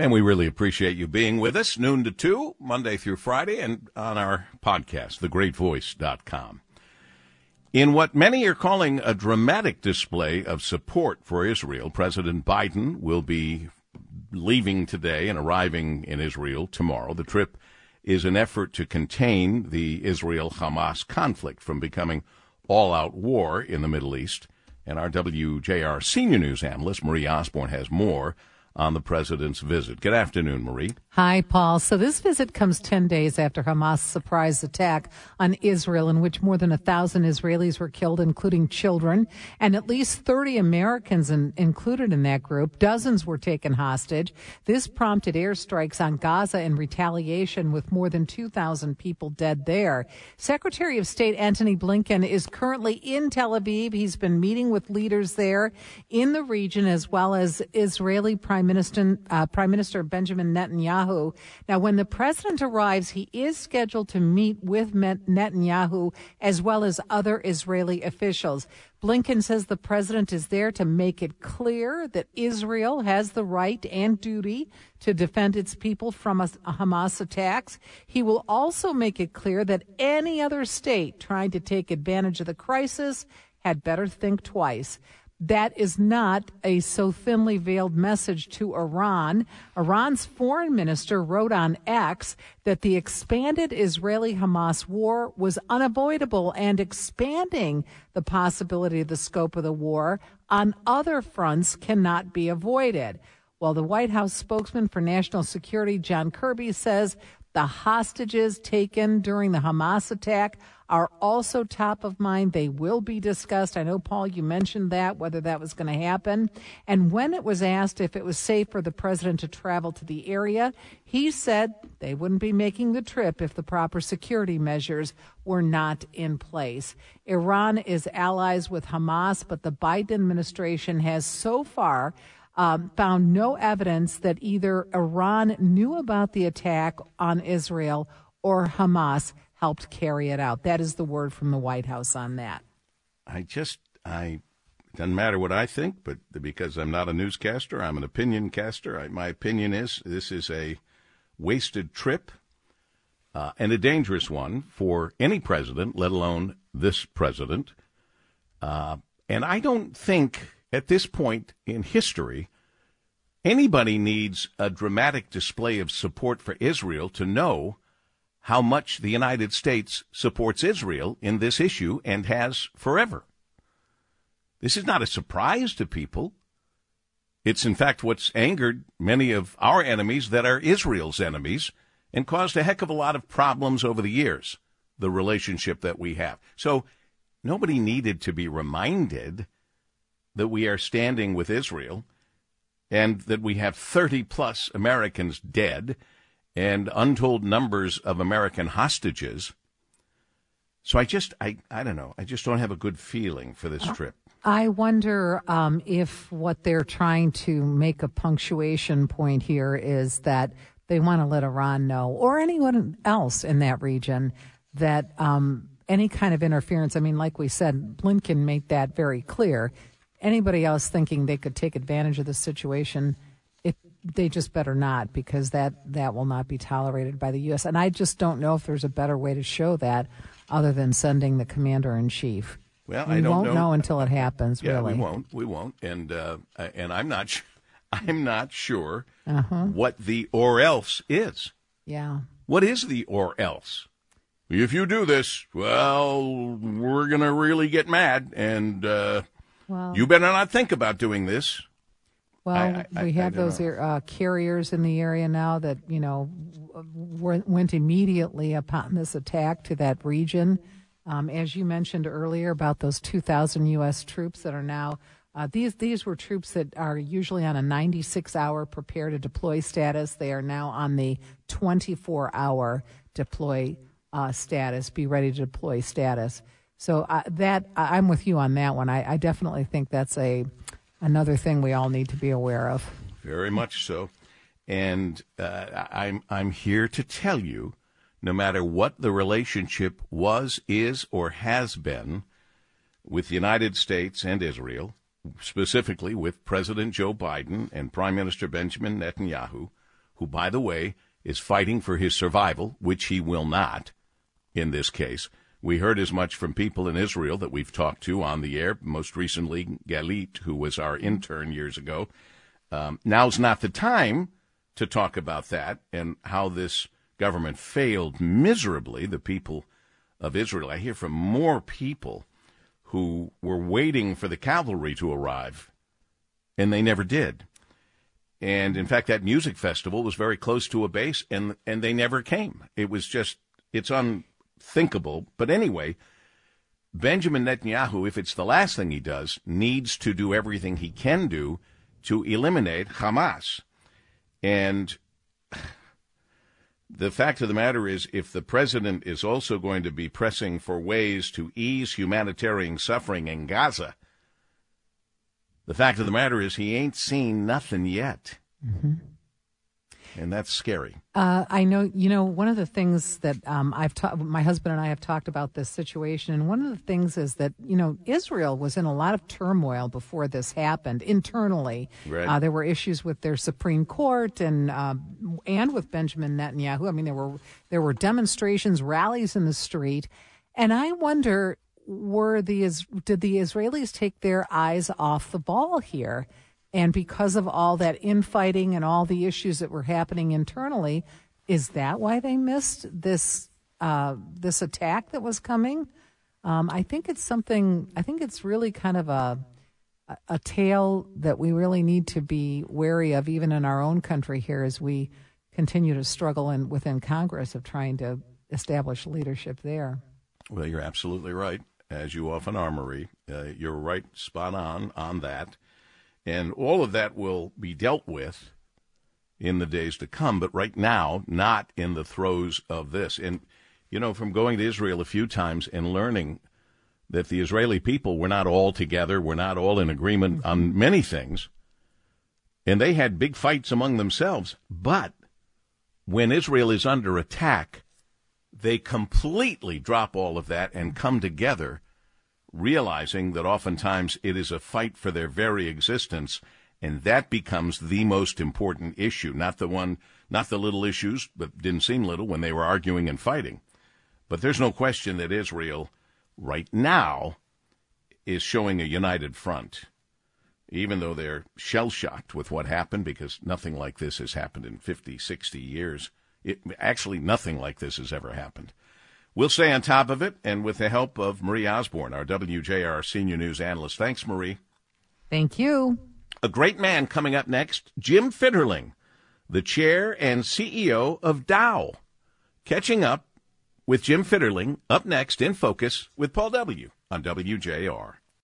And we really appreciate you being with us, noon to 2, Monday through Friday, and on our podcast, thegreatvoice.com. In what many are calling a dramatic display of support for Israel, President Biden will be leaving today and arriving in Israel tomorrow. The trip is an effort to contain the Israel Hamas conflict from becoming all out war in the Middle East. And our WJR senior news analyst, Marie Osborne, has more on the president's visit. Good afternoon, Marie. Hi, Paul. So this visit comes 10 days after Hamas' surprise attack on Israel, in which more than a thousand Israelis were killed, including children, and at least 30 Americans in, included in that group. Dozens were taken hostage. This prompted airstrikes on Gaza in retaliation, with more than 2,000 people dead there. Secretary of State Antony Blinken is currently in Tel Aviv. He's been meeting with leaders there in the region, as well as Israeli Prime Minister, uh, Prime Minister Benjamin Netanyahu. Now, when the president arrives, he is scheduled to meet with Netanyahu as well as other Israeli officials. Blinken says the president is there to make it clear that Israel has the right and duty to defend its people from Hamas attacks. He will also make it clear that any other state trying to take advantage of the crisis had better think twice that is not a so thinly veiled message to Iran. Iran's foreign minister wrote on X that the expanded Israeli Hamas war was unavoidable and expanding the possibility of the scope of the war on other fronts cannot be avoided. Well, the White House spokesman for national security, John Kirby, says the hostages taken during the Hamas attack are also top of mind. They will be discussed. I know, Paul, you mentioned that, whether that was going to happen. And when it was asked if it was safe for the president to travel to the area, he said they wouldn't be making the trip if the proper security measures were not in place. Iran is allies with Hamas, but the Biden administration has so far um, found no evidence that either Iran knew about the attack on Israel or Hamas helped carry it out. That is the word from the White House on that. I just, I, it doesn't matter what I think, but because I'm not a newscaster, I'm an opinion caster. I, my opinion is this is a wasted trip uh, and a dangerous one for any president, let alone this president. Uh, and I don't think at this point in history anybody needs a dramatic display of support for Israel to know how much the United States supports Israel in this issue and has forever. This is not a surprise to people. It's in fact what's angered many of our enemies that are Israel's enemies and caused a heck of a lot of problems over the years, the relationship that we have. So nobody needed to be reminded that we are standing with Israel and that we have 30 plus Americans dead and untold numbers of American hostages. So I just, I, I don't know. I just don't have a good feeling for this trip. I wonder um, if what they're trying to make a punctuation point here is that they want to let Iran know, or anyone else in that region, that um, any kind of interference. I mean, like we said, Blinken made that very clear. Anybody else thinking they could take advantage of the situation they just better not because that that will not be tolerated by the U.S. And I just don't know if there's a better way to show that other than sending the commander in chief. Well, we I don't won't know. know. until it happens. Yeah, really, we won't. We won't. And uh, and I'm not. Sh- I'm not sure uh-huh. what the or else is. Yeah. What is the or else? If you do this, well, we're gonna really get mad, and uh, well, you better not think about doing this. Well, I, I, we have those uh, carriers in the area now that you know went immediately upon this attack to that region. Um, as you mentioned earlier about those 2,000 U.S. troops that are now uh, these these were troops that are usually on a 96 hour prepare to deploy status. They are now on the 24 hour deploy uh, status, be ready to deploy status. So uh, that I'm with you on that one. I, I definitely think that's a another thing we all need to be aware of. Very much so. And uh, I'm I'm here to tell you, no matter what the relationship was, is, or has been with the United States and Israel, specifically with President Joe Biden and Prime Minister Benjamin Netanyahu, who, by the way, is fighting for his survival, which he will not in this case. We heard as much from people in Israel that we've talked to on the air, most recently Galit, who was our intern years ago. Um, now's not the time to talk about that and how this government failed miserably the people of Israel. I hear from more people who were waiting for the cavalry to arrive, and they never did. And in fact, that music festival was very close to a base, and and they never came. It was just it's unthinkable. But anyway, Benjamin Netanyahu, if it's the last thing he does, needs to do everything he can do to eliminate Hamas. And the fact of the matter is, if the president is also going to be pressing for ways to ease humanitarian suffering in Gaza, the fact of the matter is he ain't seen nothing yet. Mm-hmm and that's scary. Uh, I know, you know, one of the things that um, I've talked, my husband and I have talked about this situation, and one of the things is that you know Israel was in a lot of turmoil before this happened internally. Right. Uh, there were issues with their Supreme Court and uh, and with Benjamin Netanyahu. I mean, there were there were demonstrations, rallies in the street, and I wonder were the did the Israelis take their eyes off the ball here? And because of all that infighting and all the issues that were happening internally, is that why they missed this uh, this attack that was coming? Um, I think it's something. I think it's really kind of a a tale that we really need to be wary of, even in our own country here, as we continue to struggle in within Congress of trying to establish leadership there. Well, you're absolutely right, as you often are, Marie. Uh, you're right, spot on on that. And all of that will be dealt with in the days to come, but right now, not in the throes of this. And, you know, from going to Israel a few times and learning that the Israeli people were not all together, were not all in agreement mm-hmm. on many things, and they had big fights among themselves. But when Israel is under attack, they completely drop all of that and come together realizing that oftentimes it is a fight for their very existence, and that becomes the most important issue, not the one, not the little issues, but didn't seem little when they were arguing and fighting. But there's no question that Israel, right now, is showing a united front, even though they're shell shocked with what happened, because nothing like this has happened in 50, 60 years. It, actually, nothing like this has ever happened. We'll stay on top of it, and with the help of Marie Osborne, our WJR senior news analyst. Thanks, Marie. Thank you. A great man coming up next, Jim Fitterling, the chair and CEO of Dow. Catching up with Jim Fitterling up next in Focus with Paul W. on WJR.